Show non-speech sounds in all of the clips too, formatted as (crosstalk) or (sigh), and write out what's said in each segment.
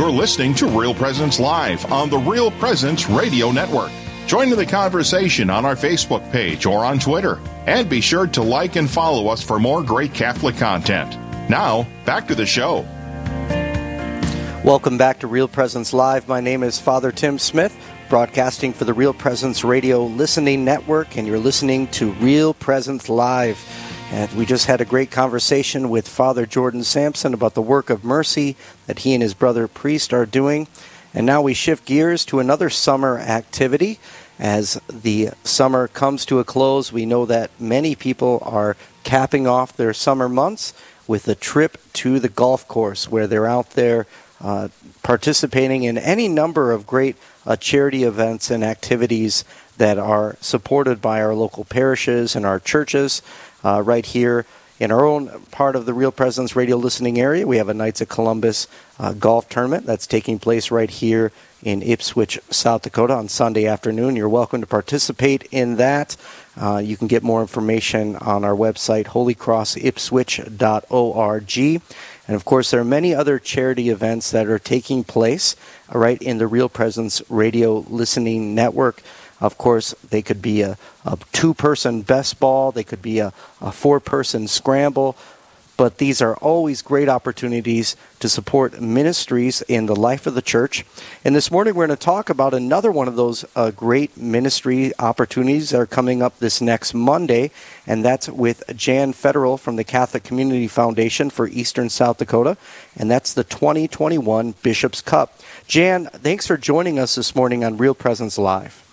You're listening to Real Presence Live on the Real Presence Radio Network. Join in the conversation on our Facebook page or on Twitter. And be sure to like and follow us for more great Catholic content. Now, back to the show. Welcome back to Real Presence Live. My name is Father Tim Smith, broadcasting for the Real Presence Radio Listening Network, and you're listening to Real Presence Live. And we just had a great conversation with Father Jordan Sampson about the work of mercy that he and his brother priest are doing. And now we shift gears to another summer activity. As the summer comes to a close, we know that many people are capping off their summer months with a trip to the golf course where they're out there uh, participating in any number of great uh, charity events and activities that are supported by our local parishes and our churches. Uh, right here in our own part of the Real Presence radio listening area, we have a Knights of Columbus uh, golf tournament that's taking place right here in Ipswich, South Dakota on Sunday afternoon. You're welcome to participate in that. Uh, you can get more information on our website, holycrossipswich.org. And of course, there are many other charity events that are taking place uh, right in the Real Presence Radio Listening Network. Of course, they could be a, a two person best ball, they could be a, a four person scramble, but these are always great opportunities to support ministries in the life of the church. And this morning we're going to talk about another one of those uh, great ministry opportunities that are coming up this next Monday, and that's with Jan Fettrell from the Catholic Community Foundation for Eastern South Dakota, and that's the 2021 Bishop's Cup. Jan, thanks for joining us this morning on Real Presence Live.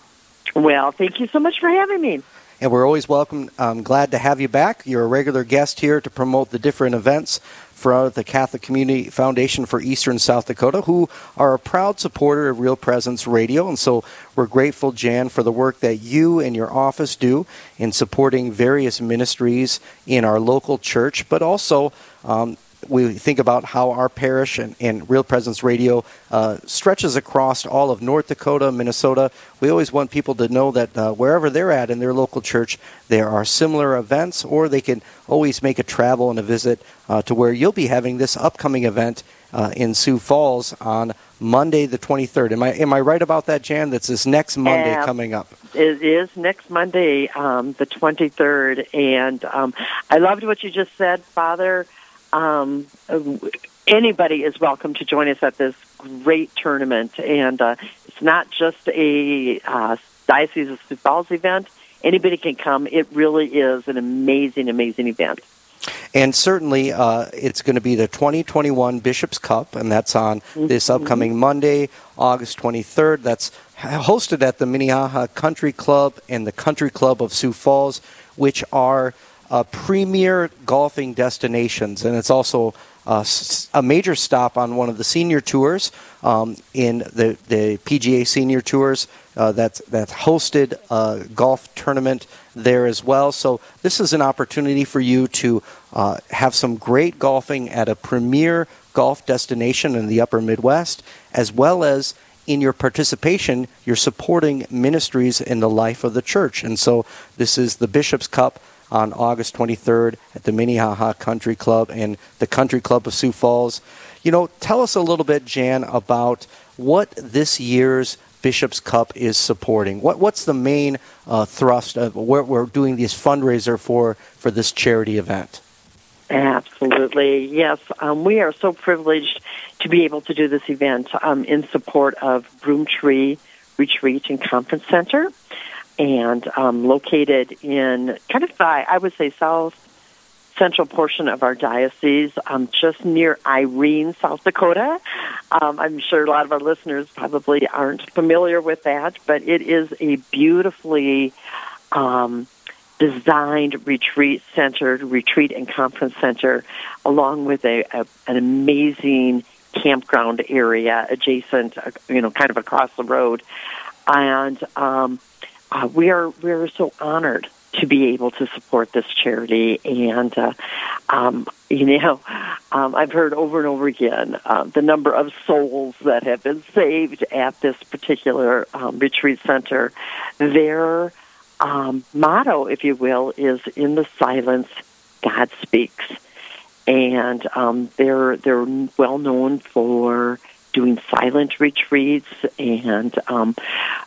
Well, thank you so much for having me and we're always welcome. I'm glad to have you back. You're a regular guest here to promote the different events for the Catholic Community Foundation for Eastern South Dakota, who are a proud supporter of Real Presence Radio. And so we're grateful, Jan, for the work that you and your office do in supporting various ministries in our local church, but also um, we think about how our parish and, and Real Presence Radio uh, stretches across all of North Dakota, Minnesota. We always want people to know that uh, wherever they're at in their local church, there are similar events, or they can always make a travel and a visit uh, to where you'll be having this upcoming event uh, in Sioux Falls on Monday the 23rd. Am I am I right about that, Jan? That's this next Monday coming up. It is next Monday, um, the 23rd, and um, I loved what you just said, Father um, anybody is welcome to join us at this great tournament. And uh, it's not just a uh, Diocese of Sioux Falls event. Anybody can come. It really is an amazing, amazing event. And certainly, uh, it's going to be the 2021 Bishop's Cup, and that's on mm-hmm. this upcoming Monday, August 23rd. That's hosted at the Minnehaha Country Club and the Country Club of Sioux Falls, which are uh, premier golfing destinations, and it's also uh, a major stop on one of the senior tours um, in the, the PGA Senior Tours uh, that's that's hosted a golf tournament there as well. So this is an opportunity for you to uh, have some great golfing at a premier golf destination in the Upper Midwest, as well as in your participation, you're supporting ministries in the life of the church. And so this is the Bishop's Cup on August 23rd at the Minnehaha Country Club and the Country Club of Sioux Falls. You know, tell us a little bit, Jan, about what this year's Bishop's Cup is supporting. What, what's the main uh, thrust of what we're doing this fundraiser for for this charity event? Absolutely, yes. Um, we are so privileged to be able to do this event um, in support of Broomtree Retreat and Conference Center and um, located in kind of by, I would say, south central portion of our diocese, um, just near Irene, South Dakota. Um, I'm sure a lot of our listeners probably aren't familiar with that, but it is a beautifully um, designed retreat center, retreat and conference center, along with a, a an amazing campground area adjacent, uh, you know, kind of across the road, and um, uh, we are we are so honored to be able to support this charity. And, uh, um, you know, um, I've heard over and over again uh, the number of souls that have been saved at this particular um, retreat center. Their um, motto, if you will, is in the silence, God speaks. And um, they're they're well known for doing silent retreats and um,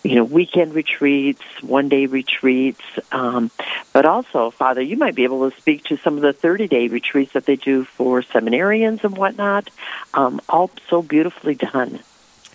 you know weekend retreats, one day retreats. Um, but also, Father, you might be able to speak to some of the thirty day retreats that they do for seminarians and whatnot. Um, all so beautifully done.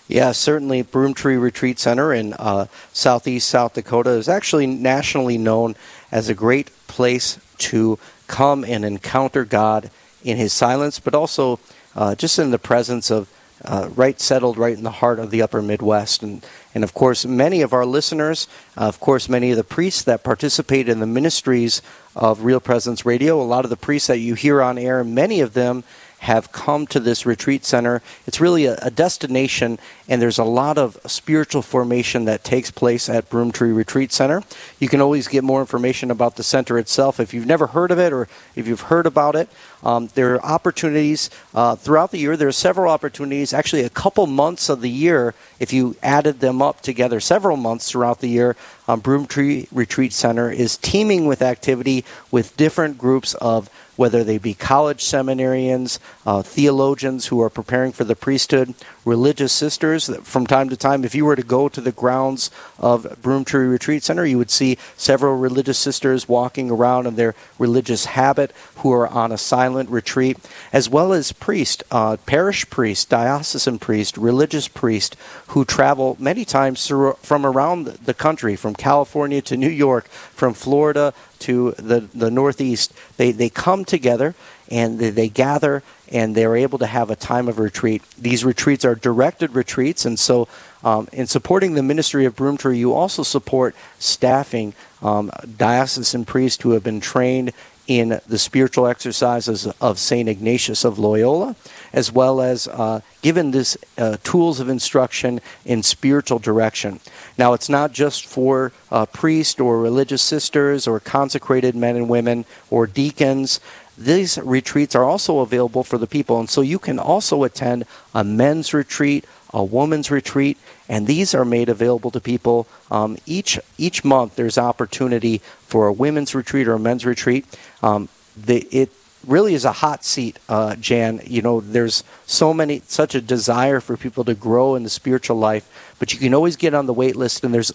Yeah, certainly. Broomtree Retreat Center in uh, southeast South Dakota is actually nationally known as a great place to come and encounter God in His silence, but also uh, just in the presence of uh, right settled right in the heart of the upper Midwest. And, and of course, many of our listeners, uh, of course, many of the priests that participate in the ministries of Real Presence Radio, a lot of the priests that you hear on air, many of them have come to this retreat center. It's really a, a, destination, and there's a lot of spiritual formation that takes place at Broomtree Retreat Center. You can always get more information about the center itself if you've never heard of it or if you've heard about it. Um, there are opportunities uh, throughout the year. There are several opportunities, actually, a couple months of the year, if you added them up together, several months throughout the year. Um, Broomtree Retreat Center is teeming with activity with different groups of whether they be college seminarians, uh, theologians who are preparing for the priesthood, religious sisters. From time to time, if you were to go to the grounds of Broomtree Retreat Center, you would see several religious sisters walking around in their religious habit who are on a silent retreat, as well as priest, uh, parish priest, diocesan priest, religious priest who travel many times through, from around the country, from California to New York, from Florida to the, the Northeast. They, they come together and they, they gather and they're able to have a time of retreat. These retreats are directed retreats, and so um, in supporting the ministry of Broomtree, you also support staffing um, diocesan priests who have been trained in the spiritual exercises of St. Ignatius of Loyola, as well as uh, given this uh, tools of instruction in spiritual direction. Now, it's not just for uh, priests or religious sisters or consecrated men and women or deacons. These retreats are also available for the people, and so you can also attend a men's retreat, a woman's retreat, and these are made available to people um, each each month. There's opportunity for a women's retreat or a men's retreat. Um, the, it really is a hot seat, uh, Jan. You know, there's so many, such a desire for people to grow in the spiritual life, but you can always get on the wait list, and there's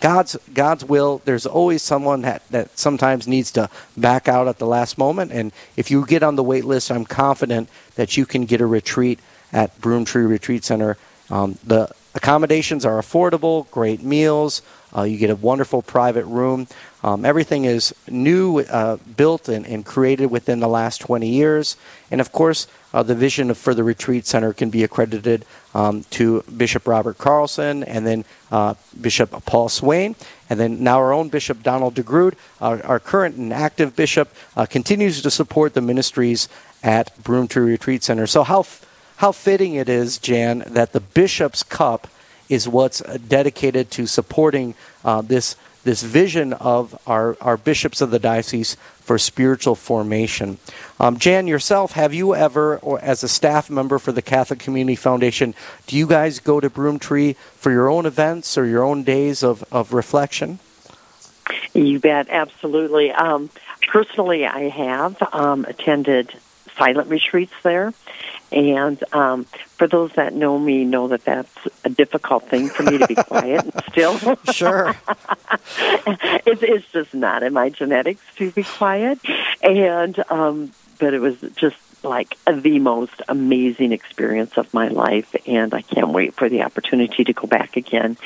God's God's will. There's always someone that, that sometimes needs to back out at the last moment, and if you get on the wait list, I'm confident that you can get a retreat at Broomtree Retreat Center. Um, the accommodations are affordable, great meals. Uh, you get a wonderful private room. Um, everything is new, uh, built, and, and, created within the last 20 years. And of course, uh, the vision for the retreat center can be accredited um, to Bishop Robert Carlson and then uh, Bishop Paul Swain. And then now our own Bishop Donald DeGrood, our, our current and active bishop, uh, continues to support the ministries at Broomtree Retreat Center. So, how, how fitting it is, Jan, that the Bishop's Cup is what's dedicated to supporting uh, this this vision of our, our bishops of the diocese for spiritual formation. Um, Jan, yourself, have you ever, or as a staff member for the Catholic Community Foundation, do you guys go to Broomtree for your own events or your own days of, of reflection? You bet, absolutely. Um, personally, I have um, attended silent retreats there. And um, for those that know me, know that that's a difficult thing for me to be quiet still. (laughs) Sure. (laughs) it's, it's just not in my genetics to be quiet. And, um, but it was just like the most amazing experience of my life, and I can't wait for the opportunity to go back again.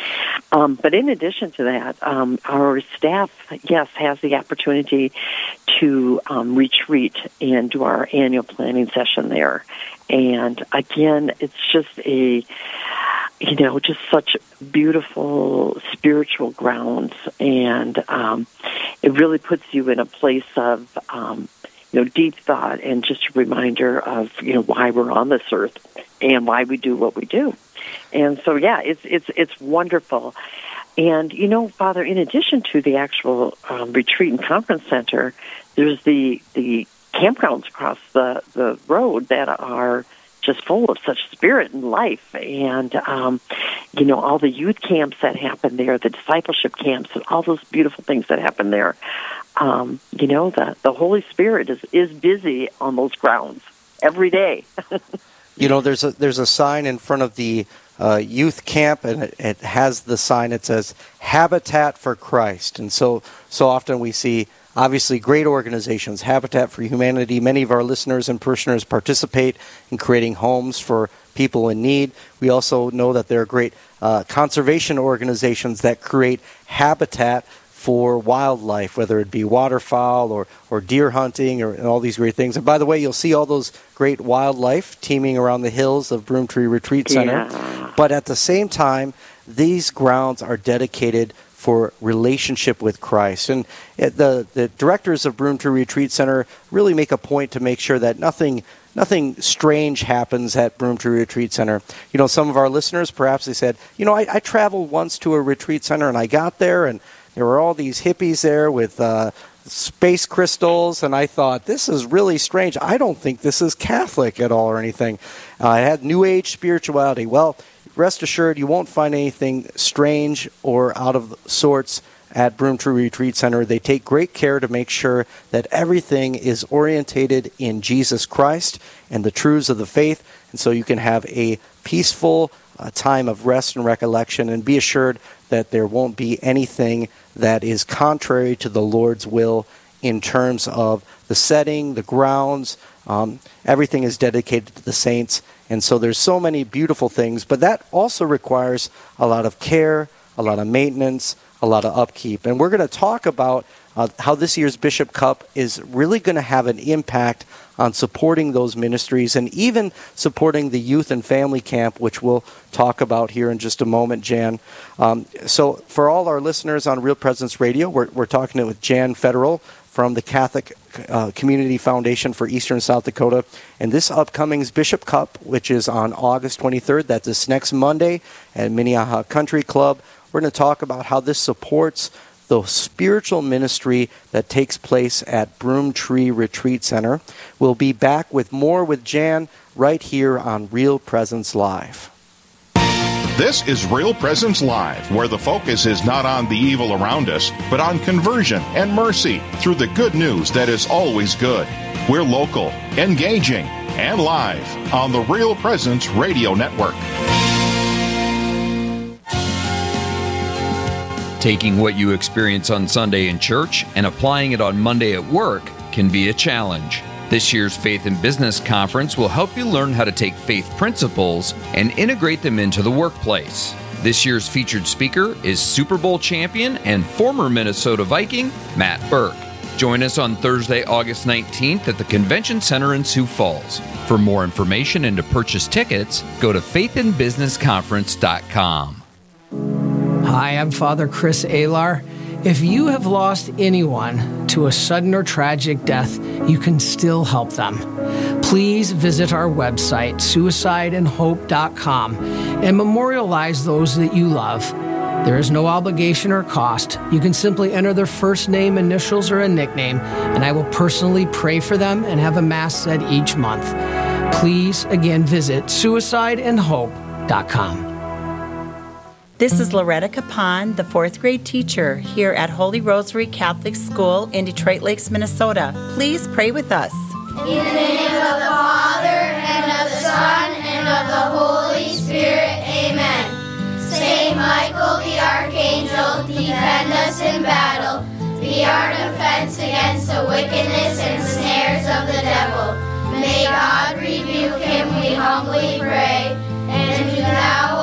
Um, but in addition to that, um, our staff, yes, has the opportunity to um, retreat and do our annual planning session there. And again, it's just a you know, just such beautiful spiritual grounds, and um, it really puts you in a place of um, you know, deep thought and just a reminder of, you know, why we're on this earth and why we do what we do. And so, yeah, it's, it's, it's wonderful. And, you know, Father, in addition to the actual um, retreat and conference center, there's the, the campgrounds across the, the road that are just full of such spirit and life. And, um, you know, all the youth camps that happen there, the discipleship camps, and all those beautiful things that happen there um, you know, the, the Holy Spirit is, is busy on those grounds every day. (laughs) You know, there's a there's a sign in front of the uh, youth camp, and it, it, has the sign that says "Habitat for Christ." And so so often we see. Obviously, great organizations, Habitat for Humanity. Many of our listeners and parishioners participate in creating homes for people in need. We also know that there are great uh, conservation organizations that create habitat for wildlife, whether it be waterfowl or, or deer hunting or all these great things. And by the way, you'll see all those great wildlife teeming around the hills of Broomtree Retreat Center. Yeah. But at the same time, these grounds are dedicated for relationship with Christ. And the, the directors of Broomtree Retreat Center really make a point to make sure that nothing nothing strange happens at Broomtree Retreat Center. You know, some of our listeners perhaps they said, you know, I, I traveled once to a retreat center and I got there and there were all these hippies there with uh, space crystals, and I thought, this is really strange. I don't think this is Catholic at all or anything. Uh, had New Age spirituality. Well, rest assured, you won't find anything strange or out of sorts at Broomtree Retreat Center. They take great care to make sure that everything is orientated in Jesus Christ and the truths of the faith, and so you can have a peaceful uh, time of rest and recollection, and be assured that there won't be anything that is contrary to the Lord's will in terms of the setting, the grounds. Um, everything is dedicated to the saints, and so there's so many beautiful things. But that also requires a lot of care, a lot of maintenance, a lot of upkeep. And we're going to talk about uh, how this year's Bishop Cup is really going to have an impact on supporting those ministries and even supporting the youth and family camp, which we'll talk about here in just a moment, Jan. Um, so, for all our listeners on Real Presence Radio, we're, we're talking with Jan Fettrell from the Catholic uh, Community Foundation for Eastern South Dakota. And this upcoming Bishop Cup, which is on August 23rd, that's this next Monday at Minnehaha Country Club. We're going to talk about how this supports the spiritual ministry that takes place at Broomtree Retreat Center. We'll be back with more with Jan right here on Real Presence Live. This is Real Presence Live, where the focus is not on the evil around us, but on conversion and mercy through the good news that is always good. We're local, engaging, and live on the Real Presence Radio Network. Taking what you experience on Sunday in church and applying it on Monday at work can be a challenge. This year's Faith and Business Conference will help you learn how to take faith principles and integrate them into the workplace. This year's featured speaker is Super Bowl champion and former Minnesota Viking, Matt Birk. Join us on Thursday, August 19th at the Convention Center in Sioux Falls. For more information and to purchase tickets, go to faithandbusinessconference.com. Hi, I'm Father Chris Alar. If you have lost anyone to a sudden or tragic death, you can still help them. Please visit our website, suicideandhope.com, and memorialize those that you love. There is no obligation or cost. You can simply enter their first name, initials, or a nickname, and I will personally pray for them and have a Mass said each month. Please, again, visit suicideandhope.com. This is Loretta Capon, the fourth grade teacher here at Holy Rosary Catholic School in Detroit Lakes, Minnesota. Please pray with us. In the name of the Father, and of the Son, and of the Holy Spirit, amen. Saint Michael the Archangel, defend us in battle. Be our defense against the wickedness and snares of the devil. May God rebuke him, we humbly pray. And do thou,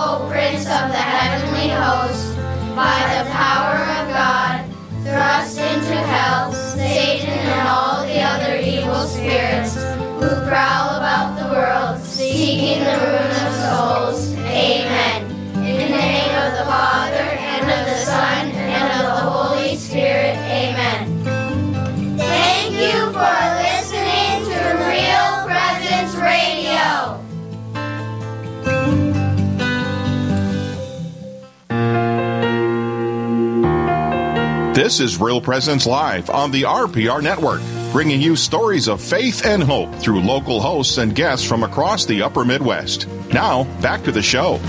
Of the heavenly host, by the power of God, thrust into hell Satan and all the other evil spirits who prowl about the world, seeking the ruin of souls. Amen. In the name of the Father, and of the Son, This is Real Presence Live on the RPR Network, bringing you stories of faith and hope through local hosts and guests from across the upper Midwest. Now, back to the show.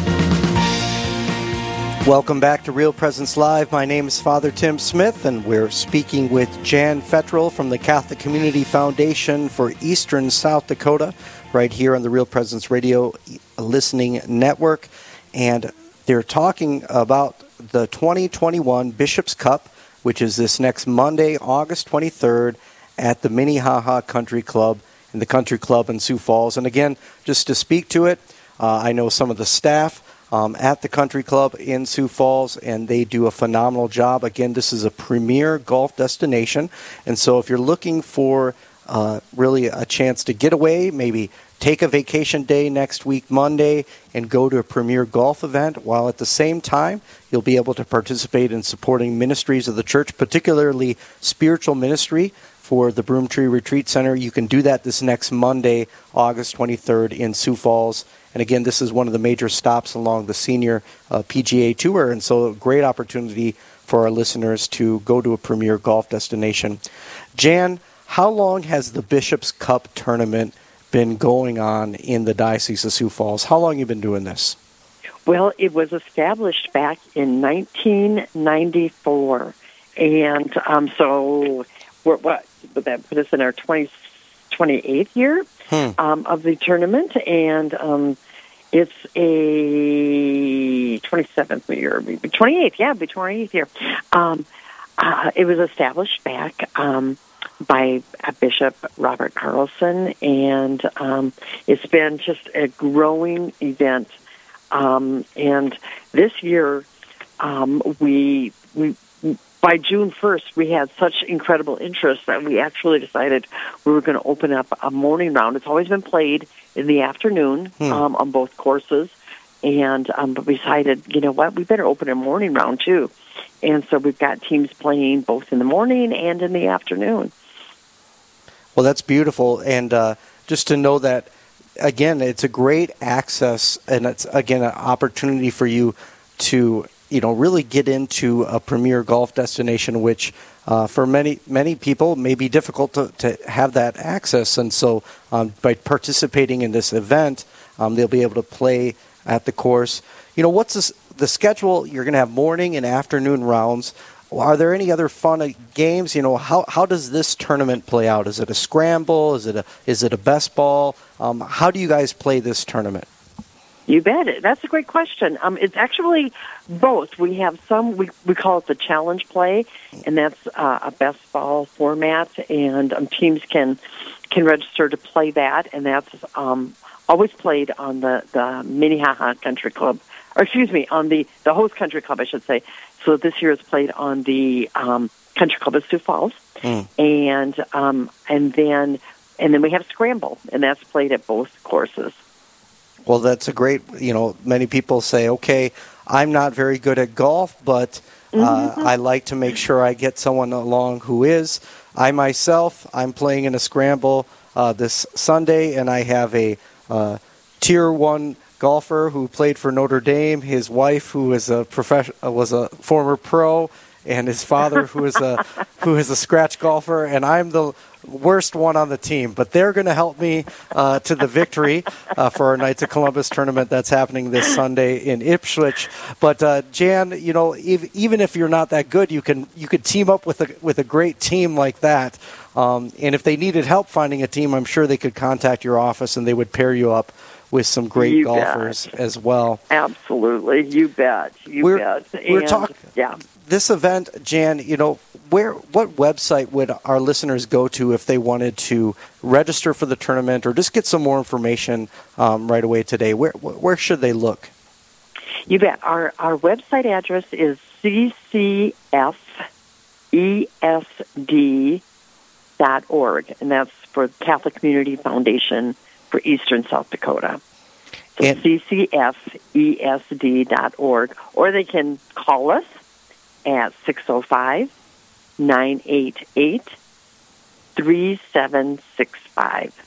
Welcome back to Real Presence Live. My name is Father Tim Smith, and we're speaking with Jan Fettrell from the Catholic Community Foundation for Eastern South Dakota, right here on the Real Presence Radio Listening Network. And they're talking about the 2021 Bishop's Cup, which is this next Monday, August 23rd, at the Minnehaha Country Club in the Country Club in Sioux Falls. And again, just to speak to it, uh, I know some of the staff um, at the country club in Sioux Falls, and they do a phenomenal job. Again, this is a premier golf destination, and so if you're looking for uh, really a chance to get away, maybe take a vacation day next week, Monday, and go to a premier golf event, while at the same time, you'll be able to participate in supporting ministries of the church, particularly spiritual ministry for the Broomtree Retreat Center. You can do that this next Monday, August 23rd in Sioux Falls. And again, this is one of the major stops along the senior uh, PGA Tour, and so a great opportunity for our listeners to go to a premier golf destination. Jan, how long has the Bishop's Cup tournament been going on in the Diocese of Sioux Falls? How long have you been doing this? Well, it was established back in 1994, and um, so we're, what would that put us in our 20, 28th year hmm. um, of the tournament, and um, it's a 27th year, 28th, yeah, be 28th year. Um, uh, it was established back um, by Bishop Robert Carlson, and um, it's been just a growing event. Um, and this year, um, we we by June 1st, we had such incredible interest that we actually decided we were going to open up a morning round. It's always been played in the afternoon hmm. um, on both courses. And um, but we decided, you know what, we better open a morning round too. And so we've got teams playing both in the morning and in the afternoon. Well, that's beautiful. And uh, just to know that, again, it's a great access and it's, again, an opportunity for you to you know really get into a premier golf destination, which uh, for many many people may be difficult to, to have that access. And so um, by participating in this event, um, they'll be able to play at the course. You know, what's this, the schedule? You're going to have morning and afternoon rounds. Are there any other fun games? You know, how, how does this tournament play out? Is it a scramble? Is it a is it a best ball? Um, how do you guys play this tournament? You bet. That's a great question. Um, it's actually both. We have some, we, we call it the challenge play, and that's uh, a best ball format, and um, teams can can register to play that, and that's um, always played on the, the Minnehaha Country Club, or excuse me, on the, the host country club, I should say. So this year it's played on the um, Country Club of Sioux Falls, mm. and um, and then and then we have Scramble, and that's played at both courses. Well, that's a great, you know, many people say, okay, I'm not very good at golf, but uh, mm-hmm. I like to make sure I get someone along who is. I myself, I'm playing in a scramble uh, this Sunday, and I have a uh, tier one golfer who played for Notre Dame. His wife, who is a profession, uh, was a former pro, and his father, who is a who is a scratch golfer, and I'm the worst one on the team. But they're going to help me uh, to the victory uh, for our Knights of Columbus tournament that's happening this Sunday in Ipswich. But uh, Jan, you know, if, even if you're not that good, you can you could team up with a with a great team like that. Um, and if they needed help finding a team, I'm sure they could contact your office and they would pair you up with some great you golfers bet. as well. Absolutely, you bet. You we're, bet. We're talking. Yeah. This event, Jan, you know, where what website would our listeners go to if they wanted to register for the tournament or just get some more information um, right away today? Where where should they look? You bet. Our our website address is ccfesd.org, and that's for Catholic Community Foundation for Eastern South Dakota. So and, ccfesd.org, or they can call us at 605 988 3765.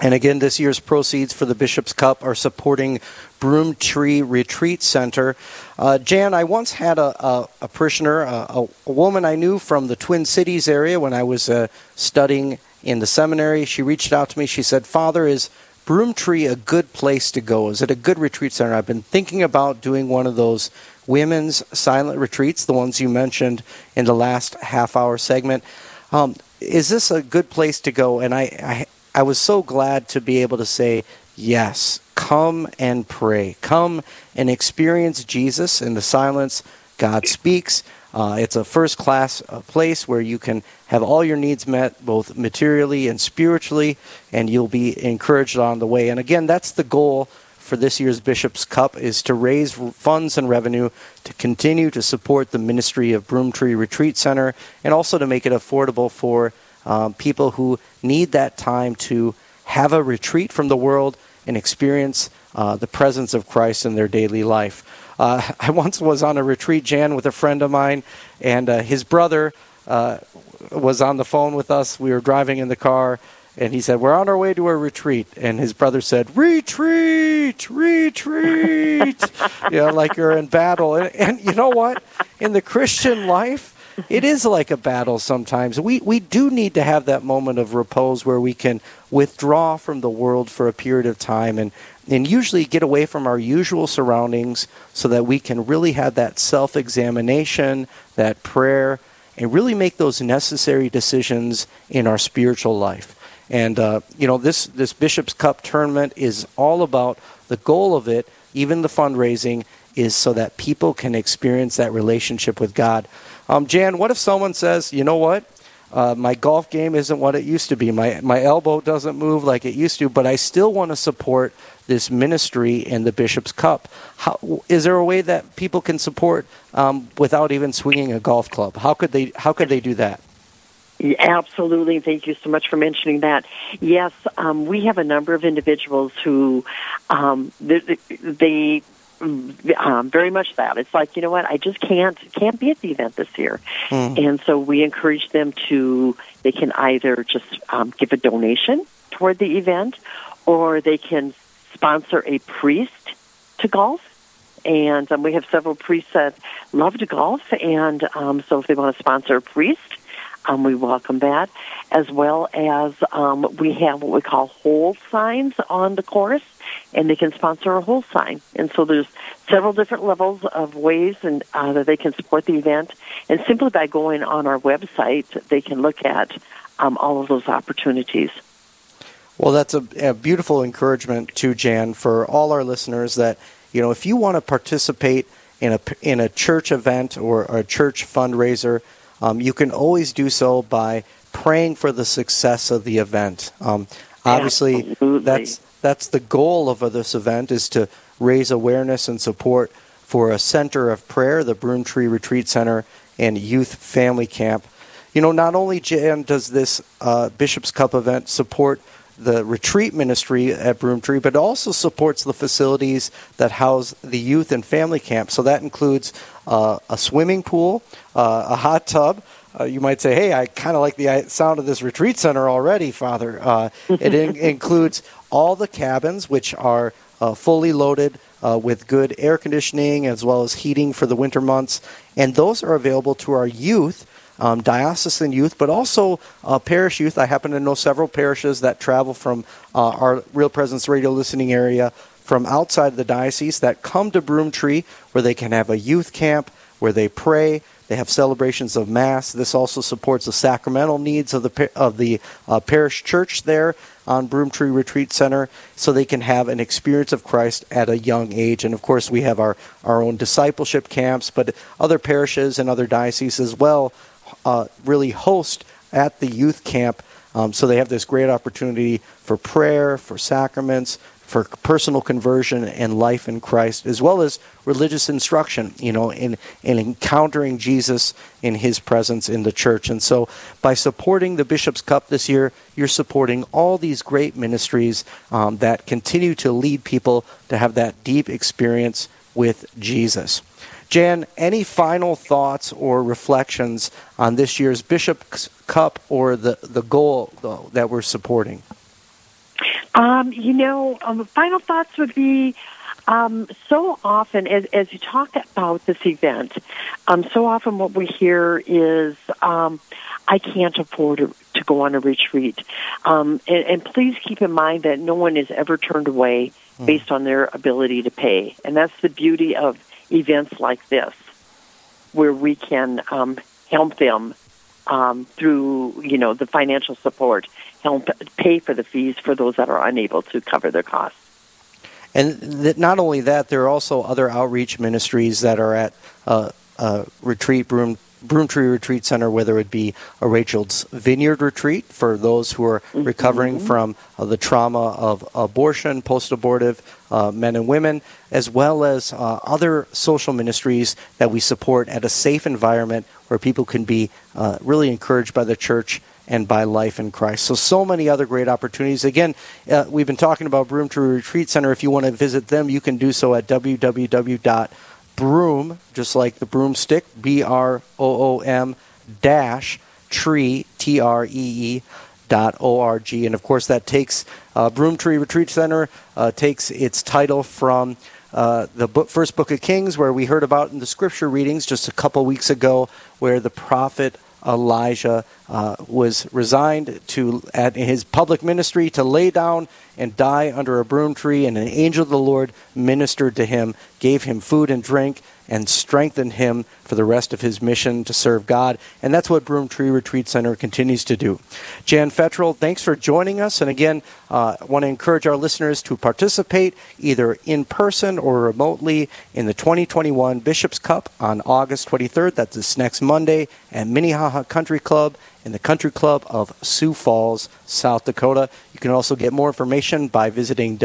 And again, this year's proceeds for the Bishop's Cup are supporting Broomtree Retreat Center. Uh, Jan, I once had a, a, a parishioner, a, a, woman I knew from the Twin Cities area when I was uh, studying in the seminary. She reached out to me. She said, Father, is Broomtree a good place to go? Is it a good retreat center? I've been thinking about doing one of those women's silent retreats, the ones you mentioned in the last half hour segment. Um, is this a good place to go? And I, I, I was so glad to be able to say, yes, come and pray. Come and experience Jesus in the silence. God speaks. Uh, it's a first class uh, place where you can have all your needs met, both materially and spiritually, and you'll be encouraged on the way. And again, that's the goal for this year's Bishop's Cup is to raise funds and revenue to continue to support the ministry of Broomtree Retreat Center and also to make it affordable for um, people who need that time to have a retreat from the world and experience uh, the presence of Christ in their daily life. Uh, (laughs) I once was on a retreat, Jan, with a friend of mine, and uh, his brother uh, was on the phone with us. We were driving in the car, and he said, We're on our way to a retreat. And his brother said, Retreat, retreat. (laughs) you know, like you're in battle. And, and you know what? In the Christian life, it is like a battle sometimes. We we do need to have that moment of repose where we can withdraw from the world for a period of time and and usually get away from our usual surroundings so that we can really have that self-examination, that prayer, and really make those necessary decisions in our spiritual life. And uh, you know, this this Bishop's Cup tournament is all about the goal of it. Even the fundraising is so that people can experience that relationship with God. Um, Jan, what if someone says, you know what? Uh, my golf game isn't what it used to be. My my elbow doesn't move like it used to, but I still want to support this ministry and the Bishop's Cup. How, is there a way that people can support um, without even swinging a golf club? How could they How could they do that? Absolutely. Thank you so much for mentioning that. Yes, um, we have a number of individuals who um, they, they um, very much that. It's like you know what, I just can't can't be at the event this year, mm. and so we encourage them to. They can either just um, give a donation toward the event, or they can sponsor a priest to golf. And um, we have several priests that love to golf, and um, so if they want to sponsor a priest, um, we welcome that, as well as um, we have what we call hole signs on the course, and they can sponsor a hole sign. And so there's several different levels of ways and uh, that they can support the event. And simply by going on our website, they can look at um, all of those opportunities. Well, that's a, a beautiful encouragement to Jan for all our listeners that you know if you want to participate in a in a church event or a church fundraiser, um, you can always do so by praying for the success of the event. Um, obviously, Absolutely. that's that's the goal of this event is to raise awareness and support for a center of prayer, the Broomtree Retreat Center and Youth Family Camp. You know, not only Jan does this uh, Bishop's Cup event support the retreat ministry at Broomtree, but also supports the facilities that house the youth and family camp. So that includes uh, a swimming pool, uh, a hot tub. Uh, you might say, "Hey, I kind of like the uh, sound of this retreat center already, Father." Uh, it in- (laughs) includes all the cabins, which are uh, fully loaded uh, with good air conditioning as well as heating for the winter months. And those are available to our youth, um, diocesan youth, but also uh, parish youth. I happen to know several parishes that travel from uh, our Real Presence radio listening area from outside the diocese that come to Broomtree where they can have a youth camp where they pray. They have celebrations of Mass. This also supports the sacramental needs of the of the uh, parish church there, on Broomtree Retreat Center so they can have an experience of Christ at a young age. And of course, we have our, our own discipleship camps, but other parishes and other dioceses as well uh, really host at the youth camp. Um, so they have this great opportunity for prayer, for sacraments, for personal conversion and life in Christ, as well as religious instruction, you know, in, in encountering Jesus in his presence in the church. And so by supporting the Bishop's Cup this year, you're supporting all these great ministries um, that continue to lead people to have that deep experience with Jesus. Jan, any final thoughts or reflections on this year's Bishop's Cup or the, the goal though, that we're supporting? Um, you know, um, final thoughts would be um, so often, as, as you talk about this event, um, so often what we hear is, um, I can't afford to, to go on a retreat. Um, and, and please keep in mind that no one is ever turned away mm. based on their ability to pay. And that's the beauty of events like this, where we can um, help them um, through, you know, the financial support, help pay for the fees for those that are unable to cover their costs. And th- not only that, there are also other outreach ministries that are at uh, uh, retreat Broom Broomtree Retreat Center, whether it be a Rachel's Vineyard retreat for those who are mm-hmm. recovering from uh, the trauma of abortion, post abortive uh, men and women, as well as uh, other social ministries that we support at a safe environment where people can be uh, really encouraged by the church and by life in Christ. So, so many other great opportunities. Again, uh, we've been talking about Broomtree Retreat Center. If you want to visit them, you can do so at www.broom, just like the broomstick, B R O O M dash tree, T R E E. Dot org and of course that takes uh, Broomtree Retreat Center uh, takes its title from uh, the book, first book of Kings, where we heard about in the scripture readings just a couple weeks ago, where the prophet Elijah uh, was resigned to at his public ministry to lay down and die under a broom tree, and an angel of the Lord ministered to him, gave him food and drink, and strengthened him for the rest of his mission to serve God. And that's what Broomtree Retreat Center continues to do. Jan Fettrell, thanks for joining us. And again, uh, I want to encourage our listeners to participate either in person or remotely in the 2021 Bishop's Cup on August 23rd. That's this next Monday at Minnehaha Country Club in the Country Club of Sioux Falls, South Dakota. You can also get more information by visiting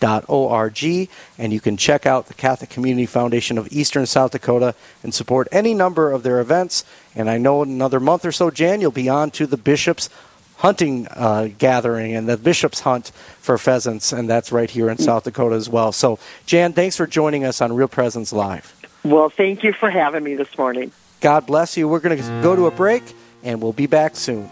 www.ccfesd.org and you can check out the Catholic Community Foundation of Eastern South Dakota and support any number of their events. And I know in another month or so, Jan, you'll be on to the Bishop's hunting uh, gathering and the Bishop's Hunt for pheasants, and that's right here in South Dakota as well. So, Jan, thanks for joining us on Real Presence Live. Well, thank you for having me this morning. God bless you. We're going to go to a break, and we'll be back soon.